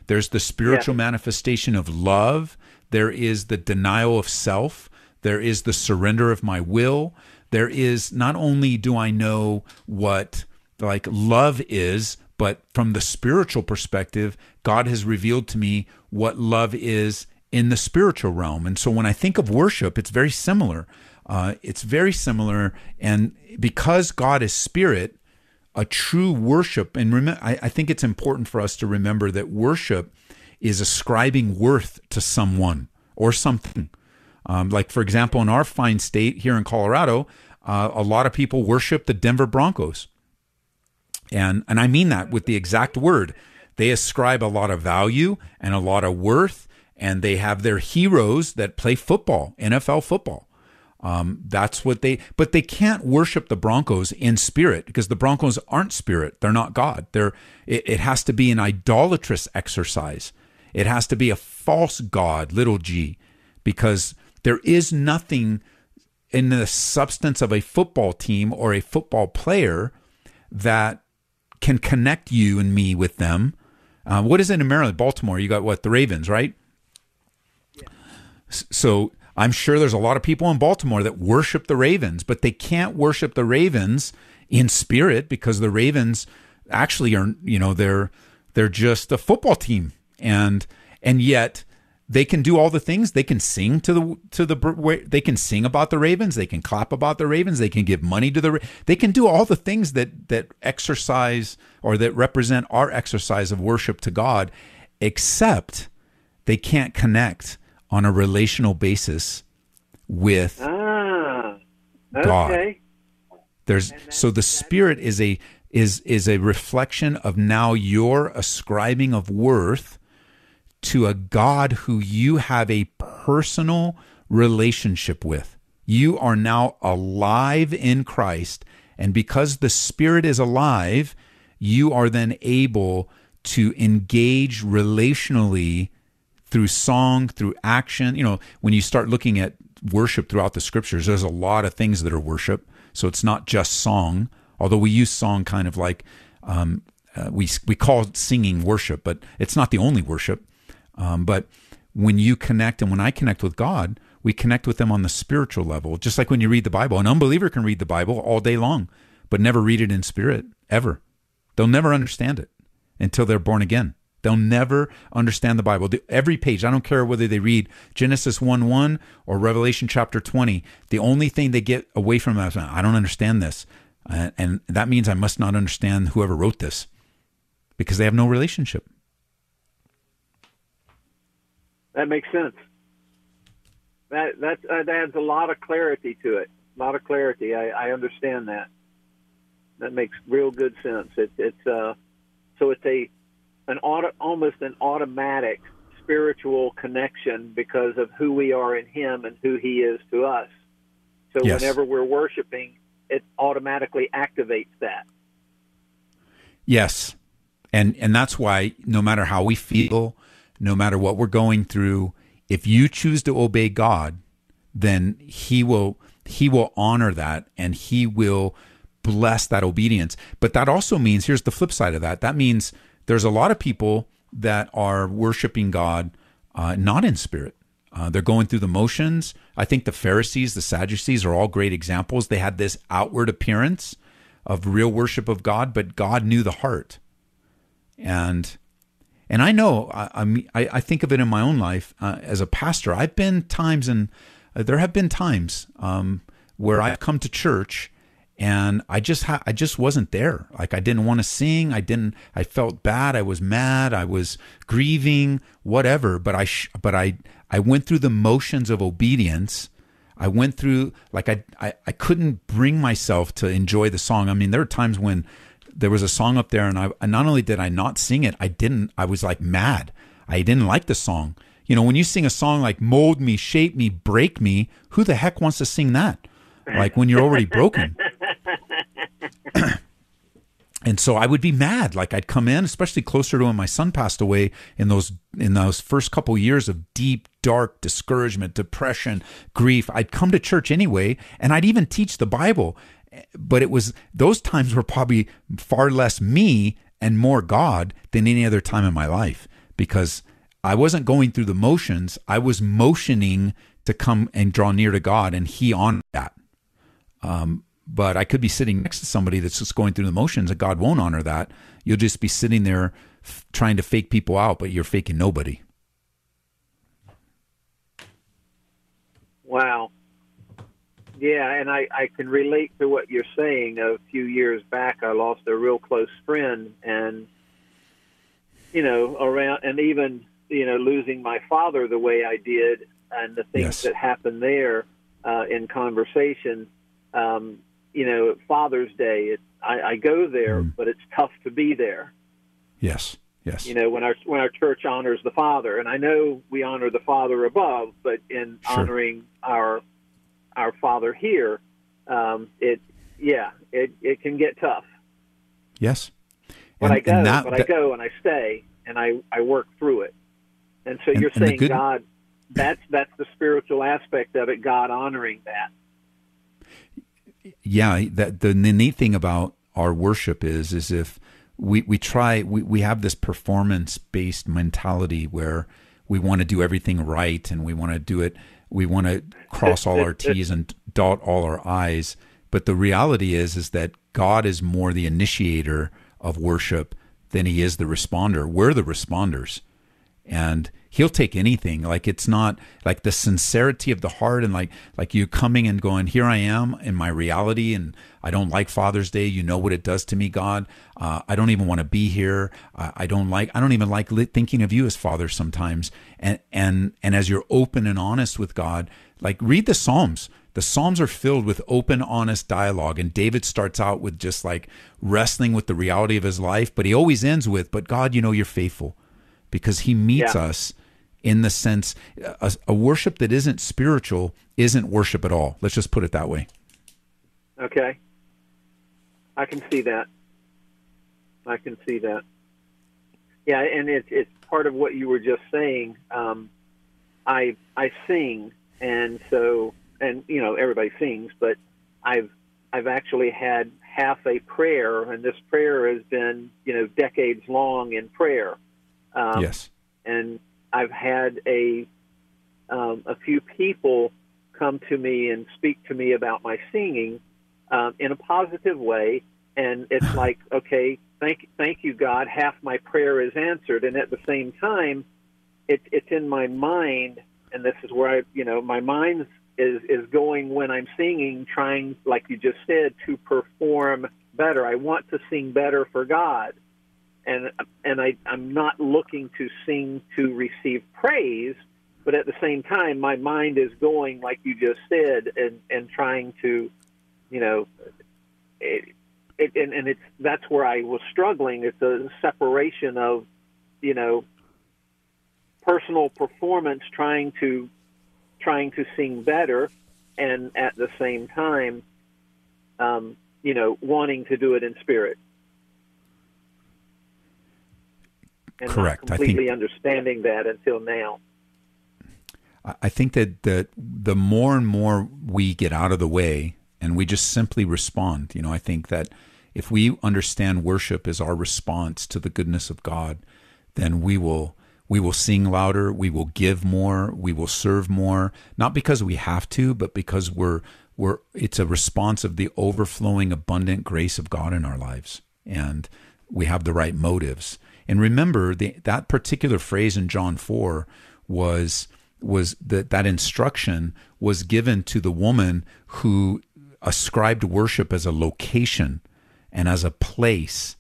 There's the spiritual manifestation of love. There is the denial of self. There is the surrender of my will. There is not only do I know what like love is, but from the spiritual perspective, God has revealed to me what love is in the spiritual realm. And so when I think of worship, it's very similar. Uh, it's very similar. And because God is spirit, a true worship, and remember, I, I think it's important for us to remember that worship is ascribing worth to someone or something. Um, like, for example, in our fine state here in Colorado, uh, a lot of people worship the Denver Broncos. And, and I mean that with the exact word. They ascribe a lot of value and a lot of worth, and they have their heroes that play football, NFL football. Um, that's what they, but they can't worship the Broncos in spirit because the Broncos aren't spirit. They're not God. They're, it, it has to be an idolatrous exercise. It has to be a false God, little g, because there is nothing in the substance of a football team or a football player that can connect you and me with them. Uh, what is it in Maryland, Baltimore? You got what the Ravens, right? S- So I'm sure there's a lot of people in Baltimore that worship the Ravens, but they can't worship the Ravens in spirit because the Ravens actually are, you know, they're they're just a football team, and and yet they can do all the things. They can sing to the to the they can sing about the Ravens. They can clap about the Ravens. They can give money to the. They can do all the things that that exercise or that represent our exercise of worship to God, except they can't connect on a relational basis with Ah, God. okay. there's so the spirit is a is is a reflection of now your ascribing of worth to a God who you have a personal relationship with. You are now alive in Christ and because the spirit is alive, you are then able to engage relationally through song, through action. You know, when you start looking at worship throughout the scriptures, there's a lot of things that are worship. So it's not just song, although we use song kind of like um, uh, we we call singing worship, but it's not the only worship. Um, but when you connect and when I connect with God, we connect with them on the spiritual level. Just like when you read the Bible, an unbeliever can read the Bible all day long, but never read it in spirit ever. They'll never understand it until they're born again. They'll never understand the Bible. Every page, I don't care whether they read Genesis 1 1 or Revelation chapter 20, the only thing they get away from is, I don't understand this. Uh, and that means I must not understand whoever wrote this because they have no relationship. That makes sense. That that uh, that adds a lot of clarity to it. A lot of clarity. I, I understand that. That makes real good sense. It, it's uh, so it's a an auto, almost an automatic spiritual connection because of who we are in Him and who He is to us. So Yes. whenever we're worshiping, it automatically activates that. Yes. And and that's why no matter how we feel, no matter what we're going through, if you choose to obey God, then he will he will honor that and he will bless that obedience. But that also means here's the flip side of that. That means there's a lot of people that are worshiping God uh, not in spirit. Uh, they're going through the motions. I think the Pharisees, the Sadducees are all great examples. They had this outward appearance of real worship of God, but God knew the heart. And And I know, I, I, I think of it in my own life uh, as a pastor. I've been times, and uh, there have been times um, where I've come to church and I just ha- I just wasn't there. Like I didn't want to sing. I didn't. I felt bad. I was mad. I was grieving. Whatever. But I sh- but I I went through the motions of obedience. I went through like I, I I couldn't bring myself to enjoy the song. I mean, there are times when there was a song up there, and I not only did I not sing it, I didn't. I was like mad. I didn't like the song. You know, when you sing a song like "Mold Me, Shape Me, Break Me," who the heck wants to sing that? Like when you're already broken. and so I would be mad. Like I'd come in, especially closer to when my son passed away in those in those first couple years of deep, dark discouragement, depression, grief. I'd come to church anyway, and I'd even teach the Bible but it was those times were probably far less me and more God than any other time in my life because I wasn't going through the motions. I was motioning to come and draw near to God, and He honored that. Um, but I could be sitting next to somebody that's just going through the motions, and God won't honor that. You'll just be sitting there f- trying to fake people out, but you're faking nobody. Wow. Yeah, and I, I can relate to what you're saying. A few years back, I lost a real close friend, and you know, around and even you know, losing my father the way I did, and the things yes. that happened there uh, in conversation. Um, you know, Father's Day, it, I, I go there, mm. but it's tough to be there. Yes. Yes. You know, when our when our church honors the Father, and I know we honor the Father above, but in sure. honoring our our Father here, um, it yeah, it, it can get tough. Yes. But and, I go, that, but I go and I stay and I, I work through it. And so and, you're saying good, God, that's that's the spiritual aspect of it. God honoring that. Yeah, that the, the neat thing about our worship is is if we we try we, we have this performance based mentality where we want to do everything right and we want to do it we want to cross all our T's and dot all our I's. But the reality is, is that God is more the initiator of worship than he is the responder. We're the responders. And he'll take anything. Like it's not like the sincerity of the heart and like like you coming and going, here I am in my reality, and I don't like Father's Day. You know what it does to me, God. Uh, I don't even want to be here. Uh, I don't like. I don't even like thinking of you as Father sometimes. And and and as you're open and honest with God, like read the Psalms. The Psalms are filled with open, honest dialogue. And David starts out with just like wrestling with the reality of his life, but he always ends with, But God, you know, you're faithful because he meets yeah. us in the sense a, a, worship that isn't spiritual isn't worship at all. Let's just put it that way. Okay. I can see that. I can see that. Yeah, and it's it's part of what you were just saying. Um, I I sing, and so and you know everybody sings, but I've I've actually had half a prayer, and this prayer has been you know decades long in prayer. Um, yes, and I've had a um, a few people come to me and speak to me about my singing, um, in a positive way. And it's like, okay, thank, thank you, God. Half my prayer is answered. And at the same time, it, it's in my mind, and this is where I, you know, my mind is is going when I'm singing, trying, like you just said, to perform better. I want to sing better for God, and and I, I'm not looking to sing to receive praise, but at the same time, my mind is going, like you just said, and and trying to you know, it, it, and, and it's that's where I was struggling. It's a separation of, you know, personal performance, trying to trying to sing better, and at the same time, um, you know, wanting to do it in spirit. And Correct. Not completely I think, understanding that until now. I think that the the more and more we get out of the way and we just simply respond. You know, I think that if we understand worship as our response to the goodness of God, then we will we will sing louder, we will give more, we will serve more, not because we have to, but because we're we're it's a response of the overflowing abundant grace of God in our lives and we have the right motives. And remember, the, that particular phrase in John 4 was was that that instruction was given to the woman who ascribed worship as a location and as a place.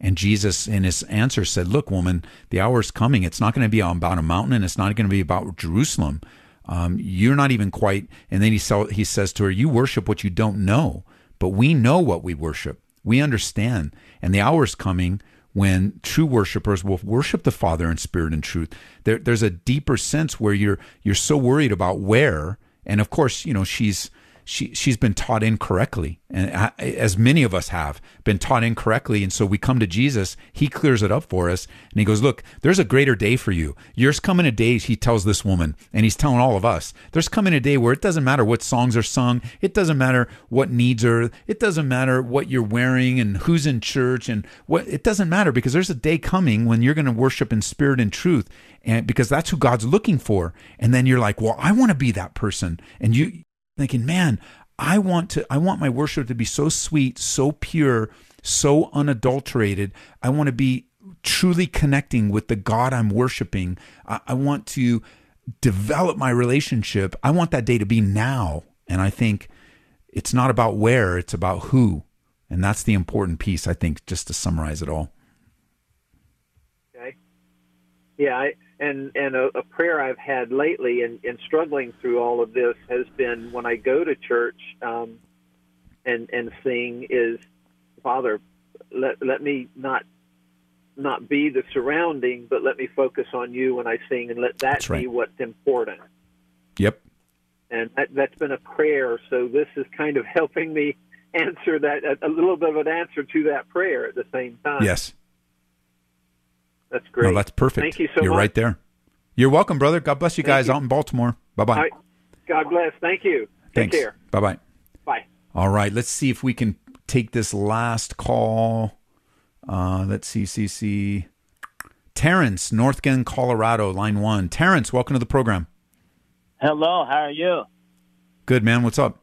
And Jesus, in his answer, said, Look, woman, the hour is coming. It's not going to be about a mountain and it's not going to be about Jerusalem. Um, you're not even quite. And then he, he says to her, You worship what you don't know, but we know what we worship. We understand. And the hour is coming when true worshipers will worship the Father in spirit and truth. There, there's a deeper sense where you're you're so worried about where, and of course, you know she's she she's been taught incorrectly. And as many of us have been taught incorrectly. And so we come to Jesus. He clears it up for us. And he goes look there's a greater day for you. There's coming a day he tells this woman and he's telling all of us there's coming a day where it doesn't matter what songs are sung. It doesn't matter what needs are. It doesn't matter what you're wearing and who's in church and what it doesn't matter because there's a day coming when you're going to worship in spirit and truth. And because that's who God's looking for. And then you're like well I want to be that person. And you thinking, man, I want to I want my worship to be so sweet, so pure, so unadulterated. I want to be truly connecting with the God I'm worshiping. I, I want to develop my relationship. I want that day to be now. And I think it's not about where, it's about who. And that's the important piece, I think, just to summarize it all. Okay. Yeah, I and and a, a prayer I've had lately in, in struggling through all of this has been when I go to church um, and and sing is Father, let let me not not be the surrounding, but let me focus on you when I sing, and let that right. be what's important. Yep. And that, that's been a prayer. So this is kind of helping me answer that a, a little bit of an answer to that prayer at the same time. Yes. That's great. No, that's perfect. Thank you so much. You're much. right there. You're welcome, brother. God bless you Thank guys you. out in Baltimore. Bye bye. Right. God bless. Thank you. Thanks. Take care. Bye bye. Bye. All right. Let's see if we can take this last call. Uh, let's see, see, see. Terrence, Northgate, Colorado, line one. Terrence, welcome to the program. Hello, how are you? Good, man. What's up?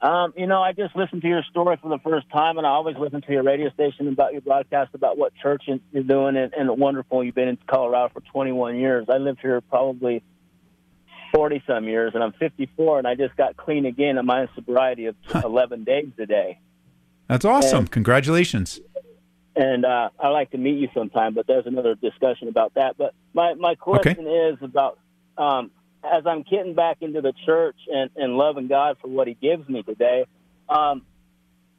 Um, you know, I just listened to your story for the first time, and I always listen to your radio station about your broadcast about what church you're doing, and, and wonderful. You've been in Colorado for 21 years. I lived here probably 40 some years, and I'm 54, and I just got clean again on my sobriety of 11 days today. That's awesome. And, Congratulations. And uh, I'd like to meet you sometime, but there's another discussion about that. But my, my question okay. is about um, as I'm getting back into the church and, and loving God for what He gives me today, um,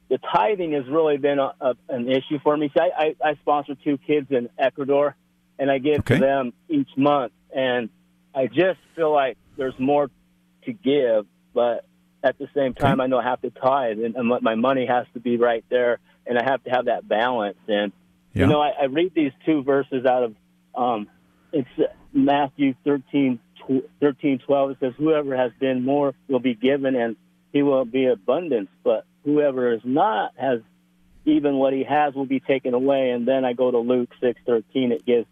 the tithing has really been a, a, an issue for me. See, I, I, I sponsor two kids in Ecuador, and I give okay. to them each month, and I just feel like there's more to give, but at the same time, okay. I know I have to tithe, and, and my money has to be right there, and I have to have that balance. And yeah. you know, I, I read these two verses out of um, it's Matthew 13, 13, 12, it says, Whoever has been more will be given, and he will be abundance. But whoever is not has even what he has will be taken away. And then I go to Luke 6, 13. It gives,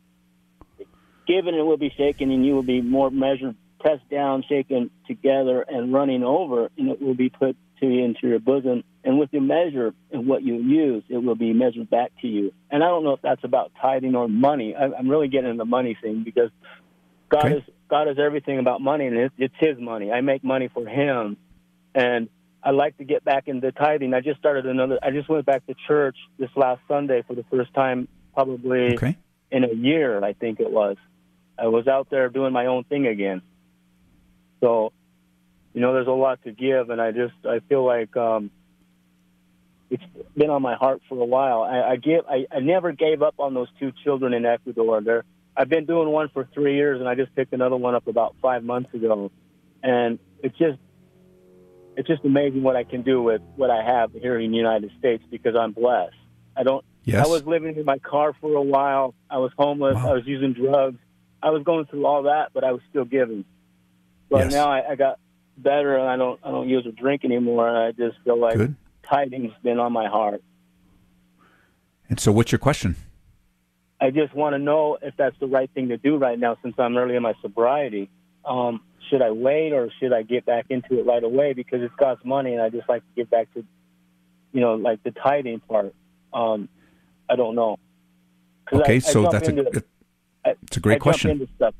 Given and will be shaken, and you will be more measured, pressed down, shaken together, and running over, and it will be put to you into your bosom. And with your measure and what you use, it will be measured back to you. And I don't know if that's about tithing or money. I'm really getting into the money thing because God okay. is God is everything about money, and it's, it's His money. I make money for Him, and I like to get back into tithing. I just started another. I just went back to church this last Sunday for the first time, probably okay. in a year. I think it was. I was out there doing my own thing again. So, you know, there's a lot to give, and I just I feel like um, it's been on my heart for a while. I, I give. I, I never gave up on those two children in Ecuador. They're I've been doing one for three years, and I just picked another one up about five months ago, and it's just it's just amazing what I can do with what I have here in the United States because I'm blessed. I don't. Yes. I was living in my car for a while. I was homeless. Wow. I was using drugs. I was going through all that, but I was still giving. But Yes. now I, I got better, and I don't. I don't use or drink anymore. And I just feel like Good. tithing's been on my heart. And so, what's your question? I just want to know if that's the right thing to do right now since I'm early in my sobriety. Um, should I wait or should I get back into it right away because it's God's money and I just like to get back to, you know, like the tithing part. Um, I don't know. Okay, I, so I that's into, a it's a great I question. Jump into stuff.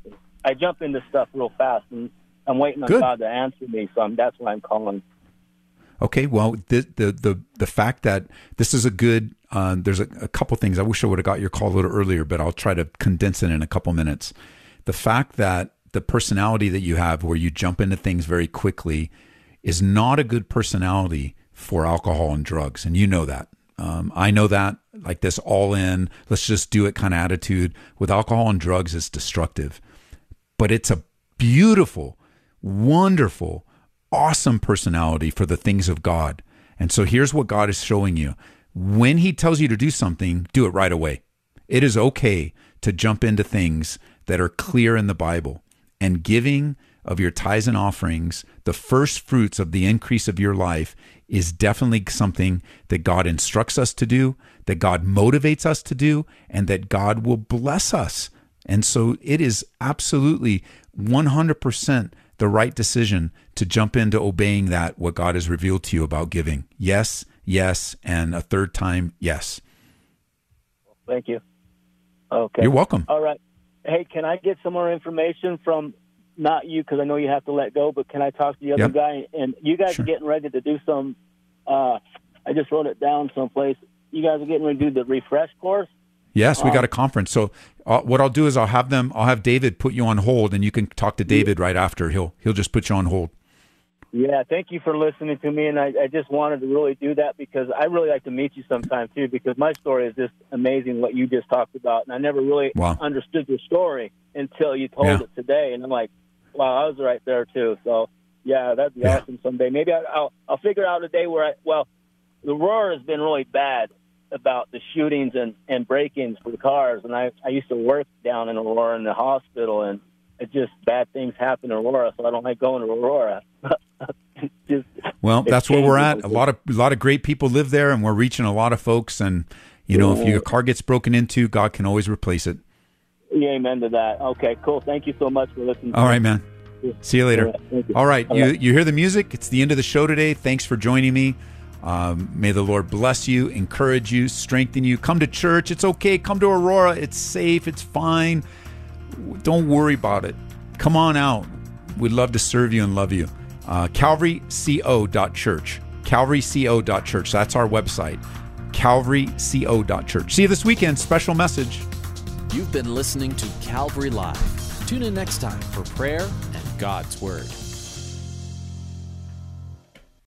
I jump into stuff real fast, and I'm waiting on Good. God to answer me. So I'm, that's why I'm calling. Okay, well, the the the the fact that this is a good uh, there's a, a couple things. I wish I would have got your call a little earlier, but I'll try to condense it in a couple minutes. The fact that the personality that you have, where you jump into things very quickly, is not a good personality for alcohol and drugs, and you know that. Um, I know that. Like this all in, let's just do it kind of attitude with alcohol and drugs is destructive but it's a beautiful, wonderful, awesome personality for the things of God. And so here's what God is showing you. When He tells you to do something, do it right away. It is okay to jump into things that are clear in the Bible. And giving of your tithes and offerings, the first fruits of the increase of your life, is definitely something that God instructs us to do, that God motivates us to do, and that God will bless us. And so it is absolutely 100% the right decision to jump into obeying that, what God has revealed to you about giving. Yes, yes, and a third time, yes. Thank you. Okay. You're welcome. All right. Hey, can I get some more information from not you because I know you have to let go, but can I talk to the other Yep. guy? And you guys Sure. are getting ready to do some. Uh, I just wrote it down someplace. You guys are getting ready to do the refresh course. Yes, we Um, got a conference. So uh, what I'll do is I'll have them. I'll have David put you on hold, and you can talk to David right after. He'll he'll just put you on hold. Yeah, thank you for listening to me, and I, I just wanted to really do that because I really like to meet you sometime too. Because my story is just amazing what you just talked about, and I never really Wow. understood your story until you told Yeah. it today, and I'm like, wow, I was right there too. So yeah, that'd be Yeah. awesome someday. Maybe I, I'll I'll figure out a day where I well, the roar has been really bad about the shootings and and break-ins for the cars, and I I used to work down in Aurora in the hospital, and it just bad things happen in Aurora, so I don't like going to Aurora. just Well, that's where we're at. A lot of a lot of great people live there, and we're reaching a lot of folks. And you know, if your car gets broken into, God can always replace it. Yeah, amen to that. Okay, cool. Thank you so much for listening. All right, man. See you later. All right, you. All right. All you right. you hear the music? It's the end of the show today. Thanks for joining me. Um, may the Lord bless you, encourage you, strengthen you. Come to church. It's okay. Come to Aurora. It's safe. It's fine. Don't worry about it. Come on out. We'd love to serve you and love you. Uh, CalvaryCO.church. CalvaryCO.church. That's our website. CalvaryCO.church. See you this weekend. Special message. You've been listening to Calvary Live. Tune in next time for prayer and God's Word.